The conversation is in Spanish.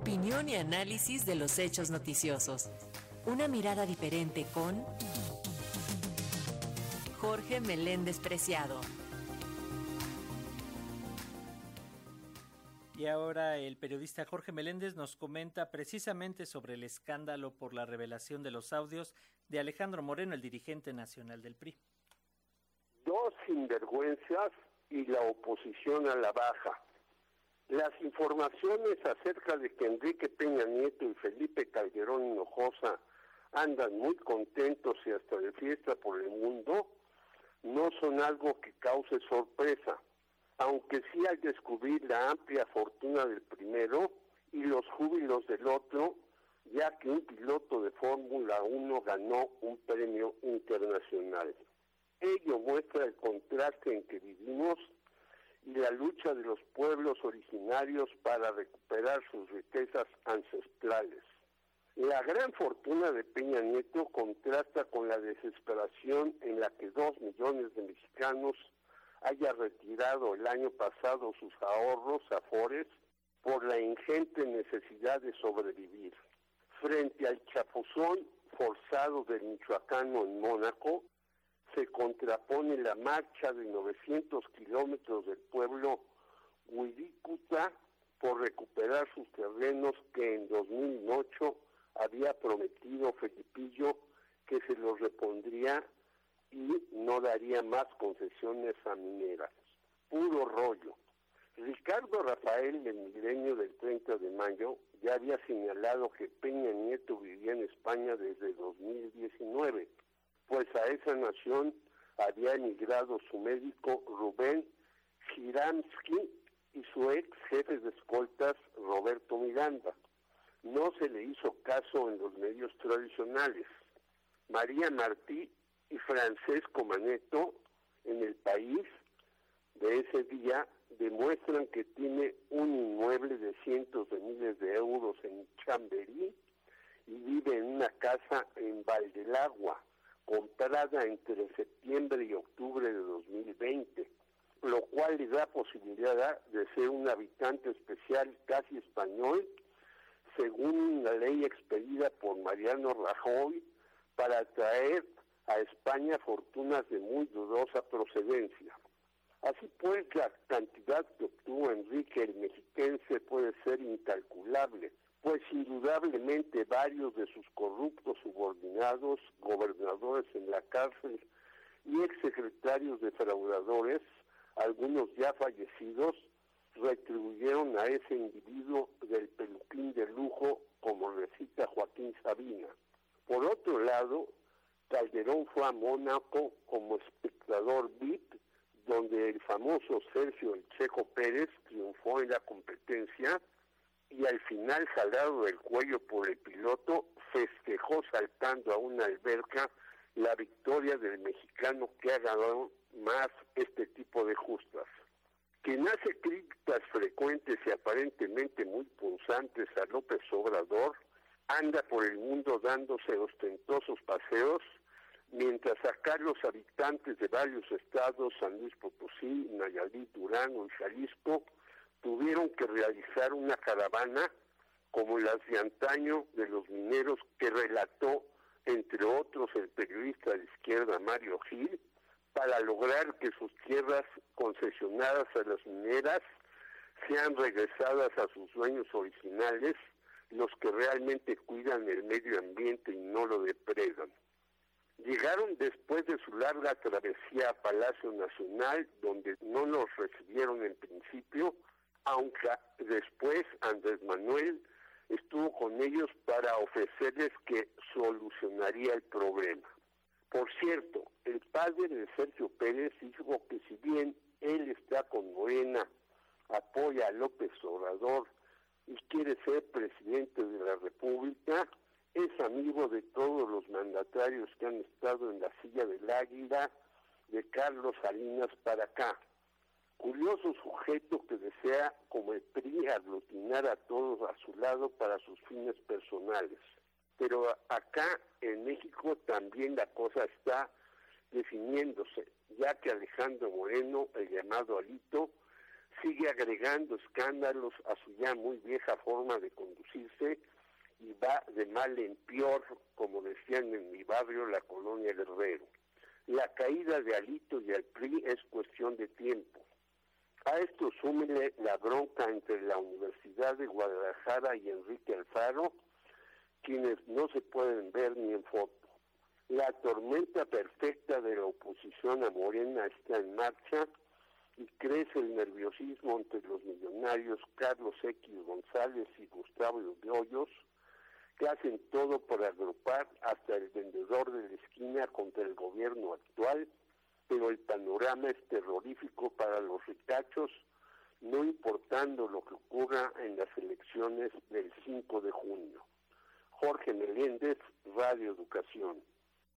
Opinión y análisis de los hechos noticiosos. Una mirada diferente con Jorge Meléndez Preciado. Y ahora el periodista Jorge Meléndez nos comenta precisamente sobre el escándalo por la revelación de los audios de Alejandro Moreno, el dirigente nacional del PRI. Dos sinvergüenzas y la oposición a la baja. Las informaciones acerca de que Enrique Peña Nieto y Felipe Calderón Hinojosa andan muy contentos y hasta de fiesta por el mundo no son algo que cause sorpresa aunque sí al descubrir la amplia fortuna del primero y los júbilos del otro, ya que un piloto de Fórmula 1 ganó un premio internacional. Ello muestra el contraste en que vivimos la lucha de los pueblos originarios para recuperar sus riquezas ancestrales. La gran fortuna de Peña Nieto contrasta con la desesperación en la que dos millones de mexicanos haya retirado el año pasado sus ahorros, afores, por la ingente necesidad de sobrevivir. Frente al chapuzón forzado del michoacano en Mónaco, se contrapone la marcha de 900 kilómetros del pueblo Huirícuta por recuperar sus terrenos que en 2008 había prometido Felipillo que se los repondría y no daría más concesiones a mineras. Puro rollo. Ricardo Rafael, del milenio del 30 de mayo, ya había señalado que Peña Nieto vivía en España desde 2019, pues a esa nación había emigrado su médico Rubén Giramsky y su ex jefe de escoltas Roberto Miranda. No se le hizo caso en los medios tradicionales. María Martí y Francesco Maneto en el país de ese día demuestran que tiene un inmueble de cientos de miles de euros en Chamberí y vive en una casa en Valdelagua, comprada entre septiembre y octubre de 2020, lo cual le da posibilidad de ser un habitante especial casi español, según la ley expedida por Mariano Rajoy, para atraer a España fortunas de muy dudosa procedencia. Así pues, la cantidad que obtuvo Enrique el mexiquense puede ser incalculable, pues indudablemente varios de sus corruptos subordinados, gobernadores en la cárcel y exsecretarios defraudadores, algunos ya fallecidos, retribuyeron a ese individuo del peluquín de lujo, como recita Joaquín Sabina. Por otro lado, Calderón fue a Mónaco como espectador VIP, donde el famoso Sergio El Checo Pérez triunfó en la competencia y al final, jalado del cuello por el piloto, festejó saltando a una alberca la victoria del mexicano que ha ganado más este tipo de justas. Quien hace críticas frecuentes y aparentemente muy punzantes a López Obrador, anda por el mundo dándose ostentosos paseos mientras acá los habitantes de varios estados, San Luis Potosí, Nayarit, Durango y Jalisco, tuvieron que realizar una caravana como las de antaño de los mineros que relató, entre otros, el periodista de izquierda Mario Gil, para lograr que sus tierras concesionadas a las mineras sean regresadas a sus dueños originales, los que realmente cuidan el medio ambiente y no lo depredan. Llegaron después de su larga travesía a Palacio Nacional, donde no los recibieron en principio, aunque después Andrés Manuel estuvo con ellos para ofrecerles que solucionaría el problema. Por cierto, el padre de Sergio Pérez dijo que si bien él está con Morena, apoya a López Obrador y quiere ser presidente de la República, es amigo de todos los mandatarios que han estado en la silla del águila de Carlos Salinas para acá. Curioso sujeto que desea, como el PRI, aglutinar a todos a su lado para sus fines personales. Pero acá en México también la cosa está definiéndose, ya que Alejandro Moreno, el llamado Alito, sigue agregando escándalos a su ya muy vieja forma de conducirse y va de mal en peor, como decían en mi barrio, la colonia Guerrero. La caída de Alito y al PRI es cuestión de tiempo. A esto súmele la bronca entre la Universidad de Guadalajara y Enrique Alfaro, quienes no se pueden ver ni en foto. La tormenta perfecta de la oposición a Morena está en marcha y crece el nerviosismo entre los millonarios Carlos X González y Gustavo de Hoyos, que hacen todo por agrupar hasta el vendedor de la esquina contra el gobierno actual, pero el panorama es terrorífico para los ricachos, no importando lo que ocurra en las elecciones del 5 de junio. Jorge Meléndez, Radio Educación.